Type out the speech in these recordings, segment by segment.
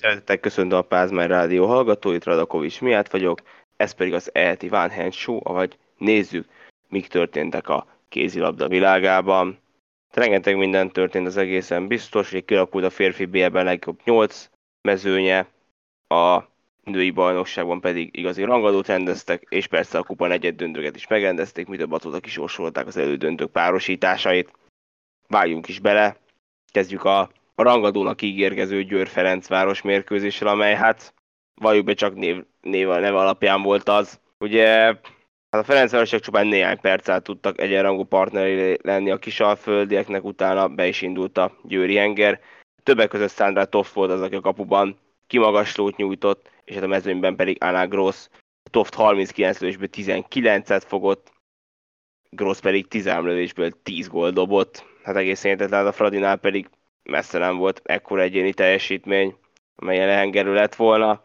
Szeretettel köszöntöm a Pázmány Rádió hallgatóit, Radakovics miatt vagyok, ez pedig az ELTI Van Hand Show, avagy nézzük, mik történtek a kézilabda világában. Rengeteg minden történt az egészen biztos, hogy kialakult a férfi BL-ben legjobb 8 mezőnye, a női bajnokságban pedig igazi rangadót rendeztek, és persze a kupa negyed döntőket is megrendezték, mi több azóta kisorsolták az elődöntők párosításait. Vágjunk is bele, kezdjük a rangadónak ígérkező Győr Ferencváros mérkőzéssel, amely hát valljuk be csak név, név, neve alapján volt az. Ugye hát a Ferencvárosok csupán néhány perccel tudtak egyenrangú partneri lenni a kisalföldieknek, utána be is indult a Győri Enger. Többek között Sandra Toft volt az, aki a kapuban kimagaslót nyújtott, és hát a mezőnyben pedig Anna Gross. Toft 39 lövésből 19-et fogott, Gross pedig 13 lövésből 10 gól dobott. Hát egész hihetetlen, a Fradinál pedig messze nem volt ekkora egyéni teljesítmény, amelyen lehengerő lett volna.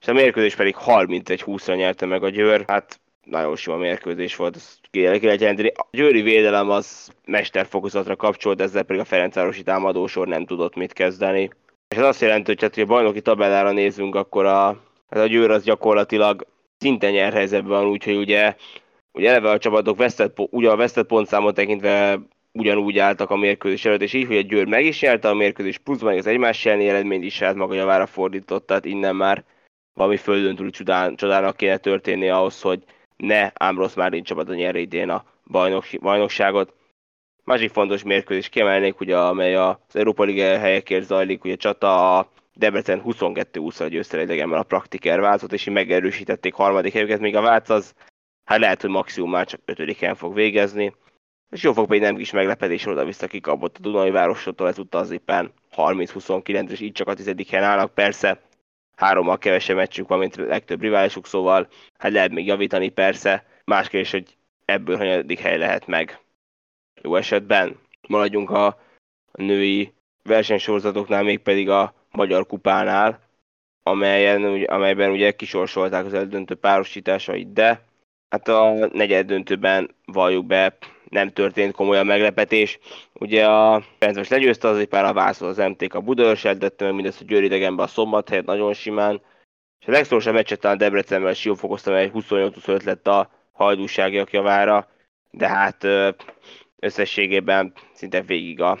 És a mérkőzés pedig 31-20-ra nyerte meg a Győr. Hát nagyon sima mérkőzés volt, ezt ki lehet jelenteni. A győri védelem az mesterfokozatra kapcsolt, ezzel pedig a Ferencvárosi támadósor nem tudott mit kezdeni. És ez azt jelenti, hogy, hát, hogy a bajnoki tabellára nézzünk, akkor a, hát a Győr az gyakorlatilag szinte nyer helyzetben van, úgyhogy ugye, ugye eleve a csapatok vesztett, ugye a vesztett pontszámot tekintve ugyanúgy álltak a mérkőzés előtt, és így, hogy a Győr meg is nyerte a mérkőzés, pluszban az egymás elleni eredményt is saját maga javára fordított, tehát innen már valami földön túl csodán, csodának kéne történni ahhoz, hogy ne Ámrosz Márin csapata nyerje idén a bajnok, bajnokságot. Másik fontos mérkőzés kiemelnék, ugye, amely az Európa Liga helyekért zajlik, ugye csata a Debrecen 22-20-ra győzte idegenben a Praktiker váltot, és így megerősítették harmadik helyüket, míg a Vác az, hát lehet, hogy maximum már csak ötödiken fog végezni és jó fog nem kis meglepetés oda-vissza kikapott a Dunai Városotól, ezúttal az éppen 30-29, és így csak a tizedik helyen állnak. Persze hárommal kevesebb meccsünk van, mint a legtöbb riválisuk, szóval hát lehet még javítani persze. Más hogy ebből hanyadik hely lehet meg. Jó esetben maradjunk a női versenysorozatoknál, mégpedig a Magyar Kupánál, amelyen, amelyben ugye kisorsolták az eldöntő párosításait, de hát a negyed döntőben valljuk be, nem történt komolyan meglepetés. Ugye a Ferencváros legyőzte az pár a Vászol az MTK a Budaörset, de meg mindezt a Győr idegenben a Szombathelyet nagyon simán. És a legszorosabb meccset talán Debrecenben Siófokoztam, egy 28-25 lett a hajdúságiak javára, de hát összességében szinte végig a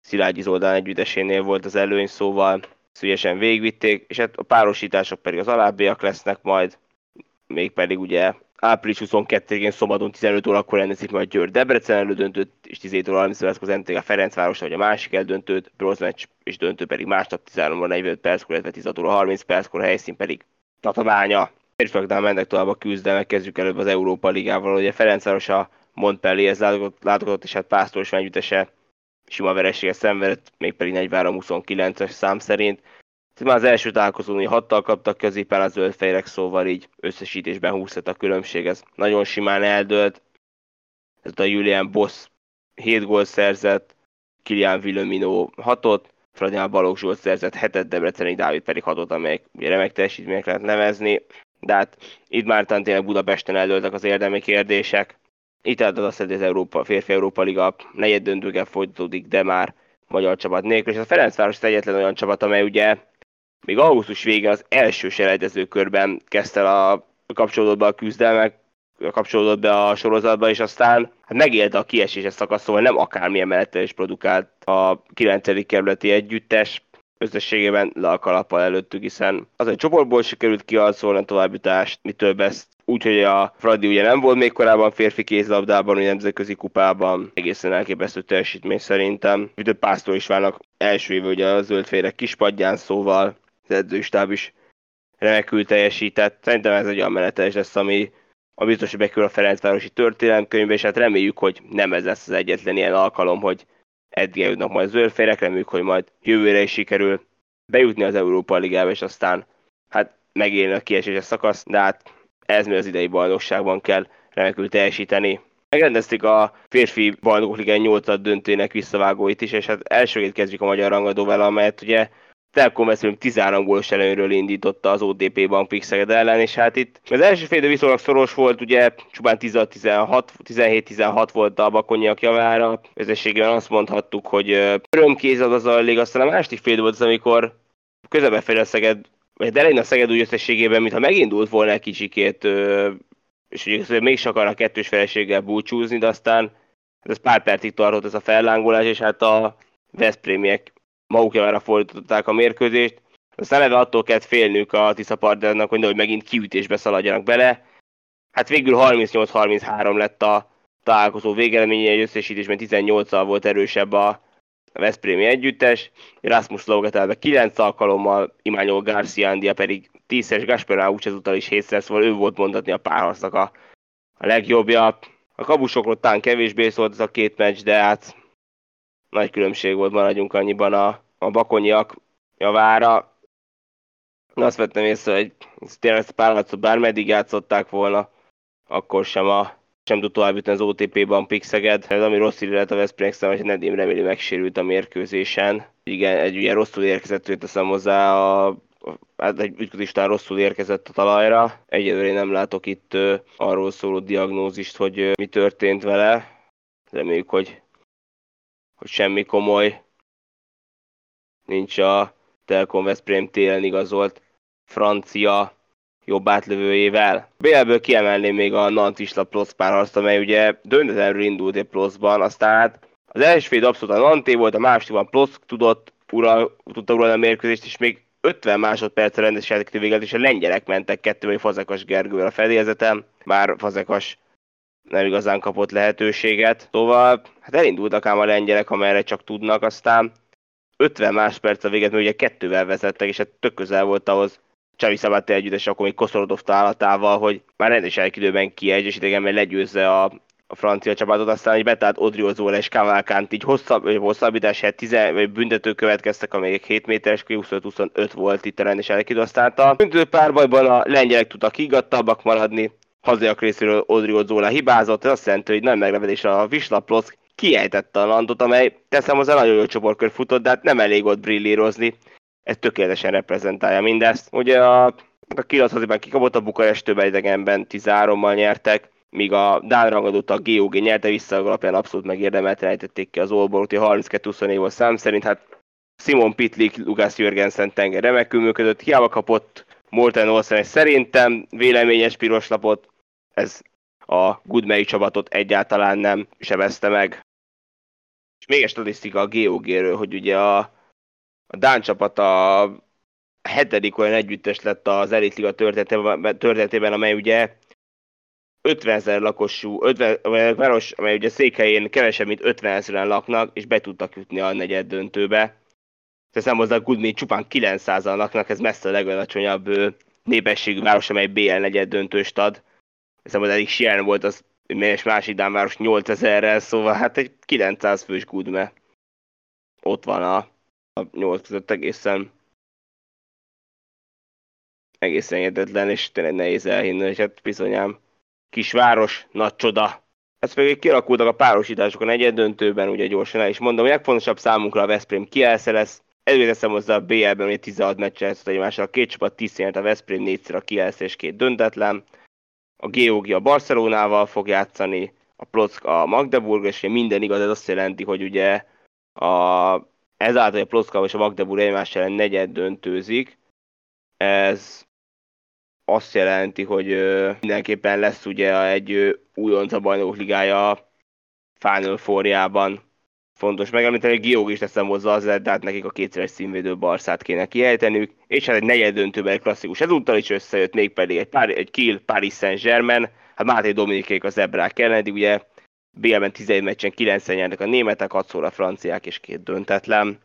Szilágyi Zoltán együttesénél volt az előny, szóval szügyesen végigvitték, és hát a párosítások pedig az alábbiak lesznek majd, mégpedig ugye április 22-én szombaton 15 órakor rendezik majd Győr Debrecen elődöntőt, és 17 óra 30 perckor az MTK Ferencváros, vagy a másik eldöntőt, meccs és döntő pedig másnap 13 óra 45 perckor, illetve 16 óra 30 perckor, a helyszín pedig Tatabánya. Férfiaknál mennek tovább a küzdelmek, kezdjük előbb az Európa Ligával, ugye Ferencváros a Montpellierhez látogatott, látogatott és hát Pásztor és sima vereséget szenvedett, mégpedig 43-29-es szám szerint. Már az első találkozón hattal kaptak középen a zöldfejrek, szóval így összesítésben 20 a különbség, ez nagyon simán eldőlt. Ez a Julian Boss 7 gól szerzett, Kilian Villemino 6-ot, Fradián Balogh Zsolt szerzett 7-et, Debreceni Dávid pedig 6-ot, amelyek ugye remek teljesítmények lehet nevezni, de hát itt már tényleg Budapesten eldőltek az érdemi kérdések. Itt az azt, hogy az Európa, férfi Európa Liga negyed döntőkkel folytatódik, de már magyar csapat nélkül, és a Ferencváros az egyetlen olyan csapat, amely ugye még augusztus végén az első selejtező körben kezdte a kapcsolódott be a küzdelmek, kapcsolódott be a sorozatba, és aztán hát megélte a kieséses szakasz, szóval nem akármilyen menettel is produkált a 9. kerületi együttes, összességében le a kalappal előttük, hiszen az egy csoportból sikerült kialszolni a továbbjutást, mi több ezt Úgyhogy a Fradi ugye nem volt még korábban férfi kézlabdában, a nemzetközi kupában, egészen elképesztő teljesítmény szerintem. Üdött Pásztor is válnak első éve ugye a zöldférek kispadján, szóval edzőstáb is remekül teljesített. Szerintem ez egy olyan menetes lesz, ami a biztos, hogy bekerül a Ferencvárosi történelemkönyvbe, és hát reméljük, hogy nem ez lesz az egyetlen ilyen alkalom, hogy eddig eljutnak majd zöldférek, reméljük, hogy majd jövőre is sikerül bejutni az Európa Ligába, és aztán hát megélni a kieséses szakasz, de hát ez még az idei bajnokságban kell remekül teljesíteni. Megrendezték a férfi bajnokok liga 8 döntőnek visszavágóit is, és hát elsőként kezdjük a magyar rangadóval, amelyet ugye Telkom Eszünk 13 gólos előnyről indította az ODP Bank Pixeged ellen, és hát itt az első fél viszonylag szoros volt, ugye csupán 17-16 volt a bakonyiak javára, összességében azt mondhattuk, hogy örömkéz az az zajlik, aztán a másik fél volt az, amikor közelbe felé a Szeged, vagy elején a Szeged úgy összességében, mintha megindult volna egy kicsikét, és ugye mégis akarnak kettős feleséggel búcsúzni, de aztán ez pár percig tartott ez a fellángolás, és hát a Veszprémiek maguk javára fordították a mérkőzést. Aztán eleve attól kellett félnünk a Tisza partnernek, hogy nehogy megint kiütésbe szaladjanak bele. Hát végül 38-33 lett a találkozó végeleménye, egy összesítésben 18-al volt erősebb a Veszprémi együttes, Rasmus Logetelbe 9 alkalommal, Imányol Garcia Andia pedig 10-es, Gasper úgy ezúttal is 7 szóval ő volt mondhatni a párharcnak a, a legjobbja. A kabusokról talán kevésbé szólt ez a két meccs, de hát nagy különbség volt, maradjunk annyiban a, a bakonyiak javára. Azt vettem észre, hogy tényleg ezt párharcot bármeddig játszották volna, akkor sem a sem tud tovább jutni az OTP-ban Pixeged, ez ami rossz illet a Veszprém hogy Nedim Reméli megsérült a mérkőzésen. Igen, egy ugye rosszul érkezett, teszem hozzá, a, hát egy ütközés rosszul érkezett a talajra. Egyelőre én nem látok itt uh, arról szóló diagnózist, hogy uh, mi történt vele. Reméljük, hogy, hogy semmi komoly nincs a Telkom Veszprém télen igazolt francia jobb átlövőjével. BL-ből kiemelném még a Nantisla Plosz párharcot, amely ugye döntetlenül indult egy Ploszban, aztán hát az első fél abszolút a Nanté volt, a másodikban Plosz tudott ura, tudta uralni a mérkőzést, és még 50 másodpercre rendes játékítő végelt, és a lengyelek mentek kettő, vagy Fazekas Gergővel a fedélzetem, bár Fazekas nem igazán kapott lehetőséget. Szóval hát elindultak ám a lengyelek, amerre csak tudnak, aztán 50 másodperc a véget, mert ugye kettővel vezettek, és hát tök közel volt ahhoz, Csavi Szabáté együttes, akkor még Koszolodov tálatával, hogy már rendes időben kiegy, és idegenben legyőzze a, a francia csapatot, aztán egy betált Odriozóra és Kavalkánt így hosszabb, hosszabbítás helyett 10, vagy büntető következtek, amelyek 7 méteres, 25-25 volt itt a rendes elkidő, aztán a büntető párbajban a lengyelek tudtak higgadtabbak maradni, hazaiak részéről Odriozóra hibázott, ez azt jelenti, hogy nem meglepetés a Visla Plock kiejtette a landot, amely teszem a nagyon jó csoportkör futott, de hát nem elég ott brillírozni ez tökéletesen reprezentálja mindezt. Ugye a, a Kilathaziban kikapott a Bukarestőben idegenben 13-mal nyertek, míg a Dán rangadót a GOG nyerte vissza, alapján abszolút megérdemelten ejtették ki az Olborúti 32-24 volt szám szerint, hát Simon Pitlik, Lukács Jörgensen tenger remekül működött, hiába kapott Morten Olsen szerintem véleményes piros lapot, ez a Goodmei csapatot egyáltalán nem sebezte meg. És még egy statisztika a GOG-ről, hogy ugye a a Dán csapat a hetedik olyan együttes lett az Elite Liga történetében, történetében amely ugye 50 ezer lakosú, 50, város, amely ugye székhelyén kevesebb, mint 50 ezeren laknak, és be tudtak jutni a negyed döntőbe. Teszem hozzá, Gudmi csupán 900-an laknak, ez messze a legalacsonyabb népességű város, amely BL negyed döntőst ad. Teszem hozzá, eddig Sien volt az és másik Dán város 8000-rel, szóval hát egy 900 fős Gudme. Ott van a a nyolc között egészen egészen értetlen, és tényleg nehéz elhinni, hogy hát bizonyám kisváros, nagy csoda. Ez pedig kialakultak a párosítások a negyed döntőben, ugye gyorsan el is mondom, hogy legfontosabb számunkra a Veszprém kielsze lesz. Előre teszem hozzá a BL-ben, hogy 16 meccse lesz egymással, a két csapat 10 a Veszprém, négyszer a kielsze és két döntetlen. A GOG a Barcelonával fog játszani, a Plock a Magdeburg, és minden igaz, ez azt jelenti, hogy ugye a ezáltal a Ploszka és a Magdeburg egymás ellen negyed döntőzik. Ez azt jelenti, hogy mindenképpen lesz ugye egy újonc a bajnokok ligája Final forjában. Fontos megemlíteni, hogy Giog is teszem hozzá az de hát nekik a kétszeres színvédő Barszát kéne kiejtenünk, és hát egy negyed döntőben egy klasszikus ezúttal is összejött, mégpedig egy, pár, egy Kiel Paris Saint-Germain, hát Máté Dominikék az Ebrák ellen, ugye BL-ben 11 meccsen 9 nyertek a németek, 6 a franciák és két döntetlen.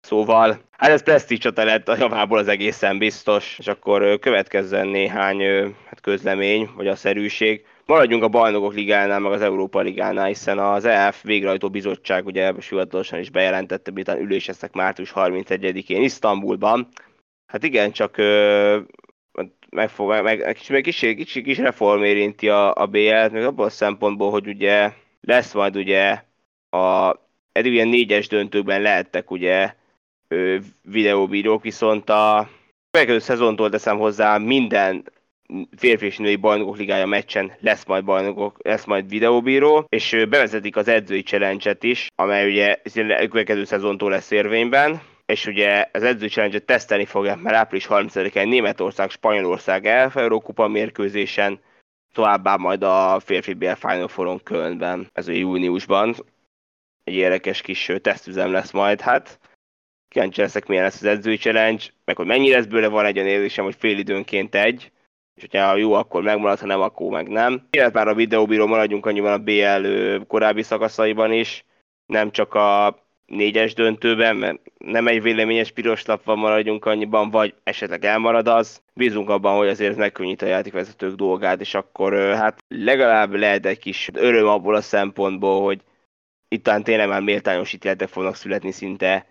Szóval, hát ez presztízs csata lett a javából az egészen biztos, és akkor következzen néhány hát közlemény, vagy a szerűség. Maradjunk a bajnokok ligánál, meg az Európa ligánál, hiszen az EF végrehajtó bizottság ugye hivatalosan is bejelentette, miután üléseztek március 31-én Isztambulban. Hát igen, csak megfog, meg, meg, meg kis, kis, kis reform érinti a, a BL-t, meg abban a szempontból, hogy ugye lesz majd ugye a eddig ilyen négyes döntőkben lehettek ugye videóbírók, viszont a következő szezontól teszem hozzá minden férfi és női bajnokok ligája meccsen lesz majd bajnokok, lesz majd videóbíró, és bevezetik az edzői challenge is, amely ugye a következő szezontól lesz érvényben, és ugye az edző challenge tesztelni fogják, mert április 30-án Németország, Spanyolország elf Eurókupa mérkőzésen, továbbá majd a férfi BL Final Foron Kölnben, ez a júniusban. Egy érdekes kis tesztüzem lesz majd, hát kíváncsi leszek, milyen lesz az edzői challenge, meg hogy mennyi lesz bőle, van egy olyan érzésem, hogy fél időnként egy, és hogyha jó, akkor megmarad, ha nem, akkor meg nem. Illetve már a videóbíró maradjunk annyiban a BL korábbi szakaszaiban is, nem csak a négyes döntőben, mert nem egy véleményes piros lap van, maradjunk annyiban, vagy esetleg elmarad az. Bízunk abban, hogy azért megkönnyít a játékvezetők dolgát, és akkor hát legalább lehet egy kis öröm abból a szempontból, hogy itt tényleg már méltányos ítéletek fognak születni szinte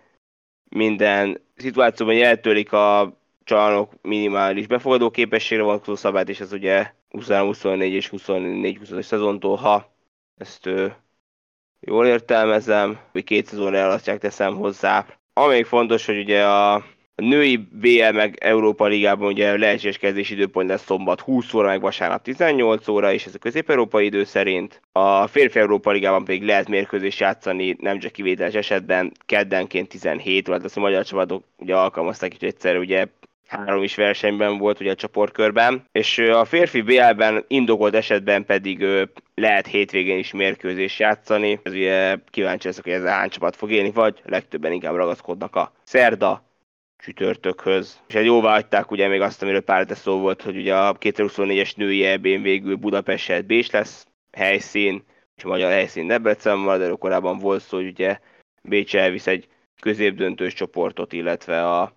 minden szituációban, eltörik a csalánok minimális befogadó képességre vonatkozó szabályt, és ez ugye 23-24 és 24-25 szezontól, ha ezt jól értelmezem, hogy két szezonra elasztják teszem hozzá. Amíg fontos, hogy ugye a női BL meg Európa Ligában ugye lehetséges kezdési időpont lesz szombat 20 óra, meg vasárnap 18 óra, és ez a közép-európai idő szerint. A férfi Európa Ligában pedig lehet mérkőzés játszani, nem csak kivételes esetben, keddenként 17 óra, azt a magyar csapatok ugye alkalmazták, hogy egyszer ugye három is versenyben volt ugye a csoportkörben, és a férfi BL-ben indokolt esetben pedig lehet hétvégén is mérkőzés játszani. Ez ugye kíváncsi leszek, hogy ez hány csapat fog élni, vagy legtöbben inkább ragaszkodnak a szerda csütörtökhöz. És egy jóvá hagyták ugye még azt, amiről pár szó volt, hogy ugye a 2024-es női eb végül Budapest Bés lesz helyszín, és a magyar helyszín Debrecen marad, de korábban volt szó, hogy ugye Bécs elvisz egy középdöntős csoportot, illetve a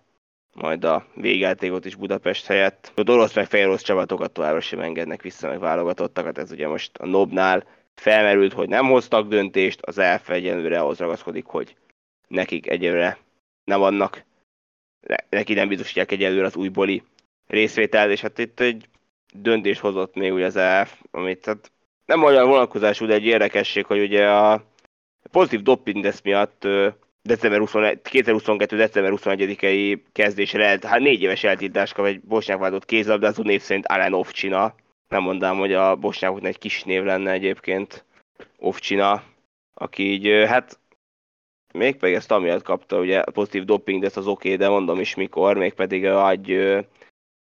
majd a végjátékot is Budapest helyett. A orosz meg fehér orosz csapatokat továbbra sem engednek vissza, meg válogatottakat. Ez ugye most a Nobnál felmerült, hogy nem hoztak döntést, az ELF egyenlőre ahhoz ragaszkodik, hogy nekik egyelőre nem adnak, neki nem biztosítják egyelőre az újbóli részvételt, és hát itt egy döntést hozott még ugye az ELF, amit hát nem magyar vonalkozású, de egy érdekesség, hogy ugye a pozitív doping tesz miatt december 21, 2022. december 21-i kezdésre, hát négy éves eltiltás kap egy bosnyák váltott kézlabdázó név szerint Alen Ovcsina. Nem mondám, hogy a bosnyákoknak egy kis név lenne egyébként Ovcsina, aki így, hát mégpedig ezt amiatt kapta, ugye pozitív doping, de ez az oké, okay, de mondom is mikor, mégpedig egy ö,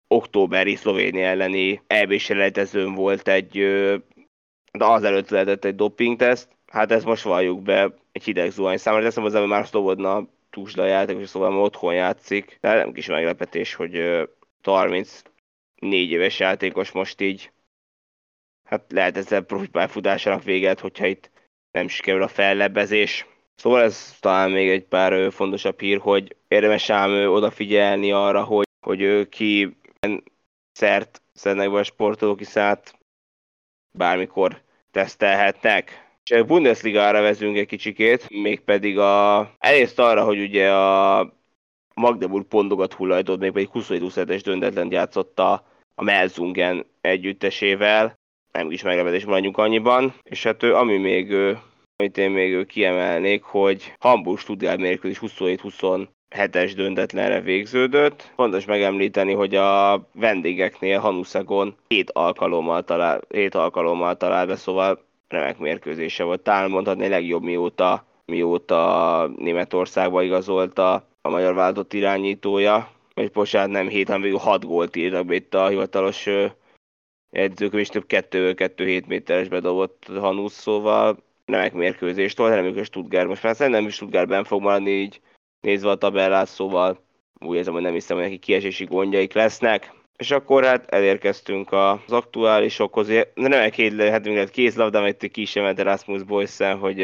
októberi szlovénia elleni EB-s volt egy, de azelőtt lehetett egy doping-teszt, hát ezt most valljuk be, egy hideg zuhany számára, teszem hozzá, hogy már Slobodna túlsda játékos, szóval már otthon játszik. De nem kis meglepetés, hogy 34 éves játékos most így hát lehet ezzel profi pályafutásának véget, hogyha itt nem sikerül a fellebbezés. Szóval ez talán még egy pár fontosabb hír, hogy érdemes ám odafigyelni arra, hogy, hogy ki szert szednek be a sportolók, hiszen bármikor tesztelhetnek. És Bundesliga-ra vezünk egy kicsikét, mégpedig a, elészt arra, hogy ugye a Magdeburg pontokat hullajtott, még pedig 27-27-es döntetlen játszott a, Melzungen együttesével. Nem is meglepetés maradjunk annyiban. És hát ami még, amit én még kiemelnék, hogy Hamburg Stuttgart mérkőzés 27-27-es döntetlenre végződött. Fontos megemlíteni, hogy a vendégeknél Hanuszagon 7 alkalommal talál, 7 alkalommal talál be, szóval remek mérkőzése volt. Talán mondhatni legjobb mióta, mióta Németországba igazolta a magyar váltott irányítója. Vagy bocsánat, nem 7, hanem végül 6 gólt írtak be itt a hivatalos edzőköm, és több 2-2-7 méteres bedobott Hanusz, szóval remek mérkőzést volt, reméljük, hogy Stuttgart most már szerintem is Stuttgartben fog maradni így nézve a tabellát, szóval úgy érzem, hogy nem hiszem, hogy neki kiesési gondjaik lesznek. És akkor hát elérkeztünk az aktuálisokhoz. Nem elkédlehetünk lehet kézlabda, amit ki sem Erasmus boys hogy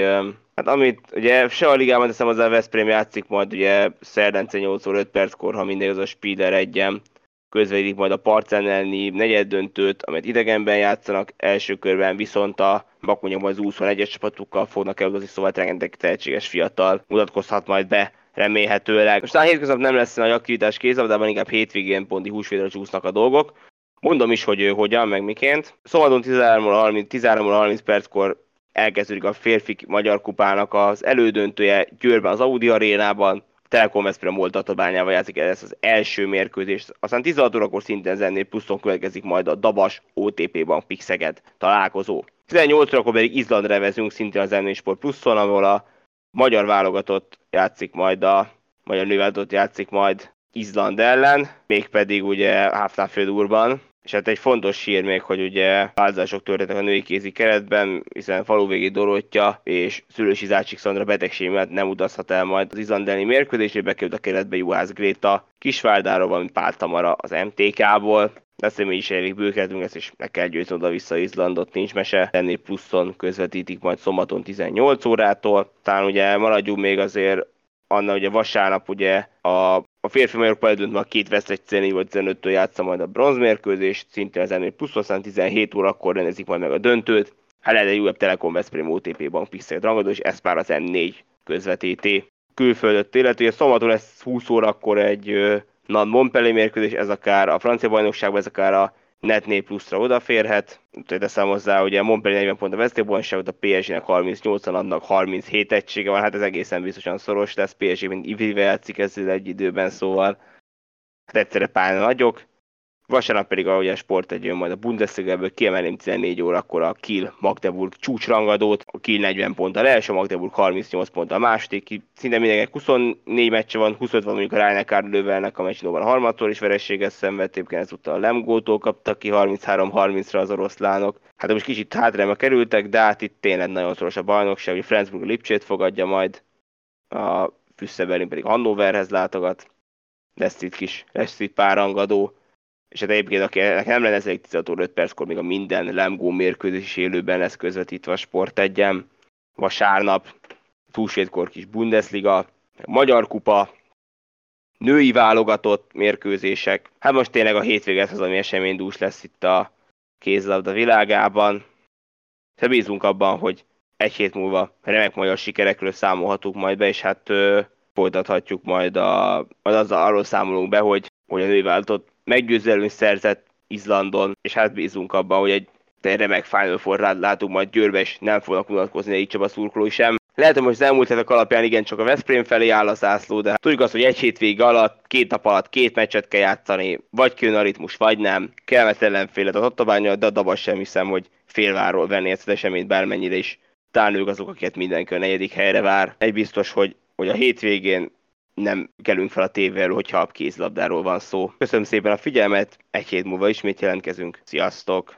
hát amit ugye se a ligában teszem a Veszprém játszik majd ugye szerdence 8 óra 5 perckor, ha mindegy az a Spider egyen közvetítik majd a Parcen elleni negyed döntőt, amit idegenben játszanak, első körben viszont a Bakonyok majd az 21-es csapatukkal fognak elutazni, szóval rengeteg tehetséges fiatal mutatkozhat majd be remélhetőleg. Most a hétköznap nem lesz nagy aktivitás kézlabdában, inkább hétvégén ponti húsvétre csúsznak a dolgok. Mondom is, hogy hogyan, meg miként. Szombaton 13-30, 13 perckor elkezdődik a férfi magyar kupának az elődöntője Győrben az Audi arénában. Telekom Veszprém volt Tatabányával játszik ez az első mérkőzés. Aztán 16 órakor szintén zennél pluszon következik majd a Dabas OTP Bank Pixeged találkozó. 18 órakor pedig Izlandra vezünk szintén az Sport pluszon, ahol a magyar válogatott játszik majd a magyar nőválogatott játszik majd Izland ellen, mégpedig ugye Hafnarfjordurban, és hát egy fontos hír még, hogy ugye változások történtek a női kézi keretben, hiszen faluvégi Dorottya és Szülősi Zácsik Szandra betegség miatt nem utazhat el majd az izlandeli mérkőzésre, bekerült a keretbe Juhász Gréta Kisvárdáról, valamint Pál Tamara az MTK-ból. Azt mi is elég bőkeltünk ezt, és meg kell győzni oda-vissza Izlandot, nincs mese. Ennél pluszon közvetítik majd szombaton 18 órától. Talán ugye maradjunk még azért Anna ugye vasárnap ugye a a férfi majorok eldöntve a két vesztett céni vagy 15-től játsza majd a bronzmérkőzést, szintén az ennél plusz, aztán 17 órakor rendezik majd meg a döntőt. Hát egy újabb Telekom Veszprém OTP Bank Pixel rangadó, és ez már az M4 közvetíti. Külföldött illetve szombaton lesz 20 órakor egy NAN Montpellier mérkőzés, ez akár a francia bajnokságban, ez akár a Netné pluszra odaférhet. Teszem hozzá, a Montpellier 40 pont a Vesztélybolnságot, a PSG-nek 38 annak 37 egysége van, hát ez egészen biztosan szoros lesz. PSG mint Ivivel játszik ezzel egy időben, szóval hát egyszerre pályán nagyok. Vasárnap pedig, ahogy a sport egy jön majd a Bundesliga-ből, kiemelném 14 órakor a Kiel Magdeburg csúcsrangadót, a Kiel 40 ponttal első, a Magdeburg 38 ponttal a második, szinte mindenkinek 24 meccse van, 25 van mondjuk a Reinekár Lövelnek a meccsinóban harmadtól is verességet szenvedt, éppen ezúttal a Lemgótól kaptak ki 33-30-ra az oroszlánok. Hát most kicsit hátrába kerültek, de hát itt tényleg nagyon szoros a bajnokság, hogy Flensburg Lipcsét fogadja majd, a Füsszeberlin pedig Hannoverhez látogat, lesz itt kis, lesz itt pár és hát egyébként akinek nem lenne ez egy 16 óra 5 perckor még a minden Lemgó mérkőzés élőben lesz közvetítve a Sport egyen. Vasárnap, túlsétkor kis Bundesliga, Magyar Kupa, női válogatott mérkőzések. Hát most tényleg a hétvéget az, ami eseménydús lesz itt a kézlabda világában. De bízunk abban, hogy egy hét múlva remek magyar sikerekről számolhatunk majd be, és hát ö, folytathatjuk majd, a, majd azzal arról számolunk be, hogy, hogy a női válogatott meggyőzelőn szerzett Izlandon, és hát bízunk abban, hogy egy remek Final four látunk majd Győrbe, és nem fognak unatkozni egy Csaba szurkolói sem. Lehet, hogy most az elmúlt hetek alapján igen csak a Veszprém felé áll a zászló, de tudjuk azt, hogy egy hétvég alatt, két nap alatt két meccset kell játszani, vagy kijön a ritmus, vagy nem. Kellemet ellenfélet a Tatabánya, de abban sem hiszem, hogy félváról venni ezt az eseményt bármennyire is. Talán ők azok, akiket mindenki a negyedik helyre vár. Egy biztos, hogy, hogy a hétvégén nem kelünk fel a tévéről, hogyha a kézlabdáról van szó. Köszönöm szépen a figyelmet, egy hét múlva ismét jelentkezünk. Sziasztok!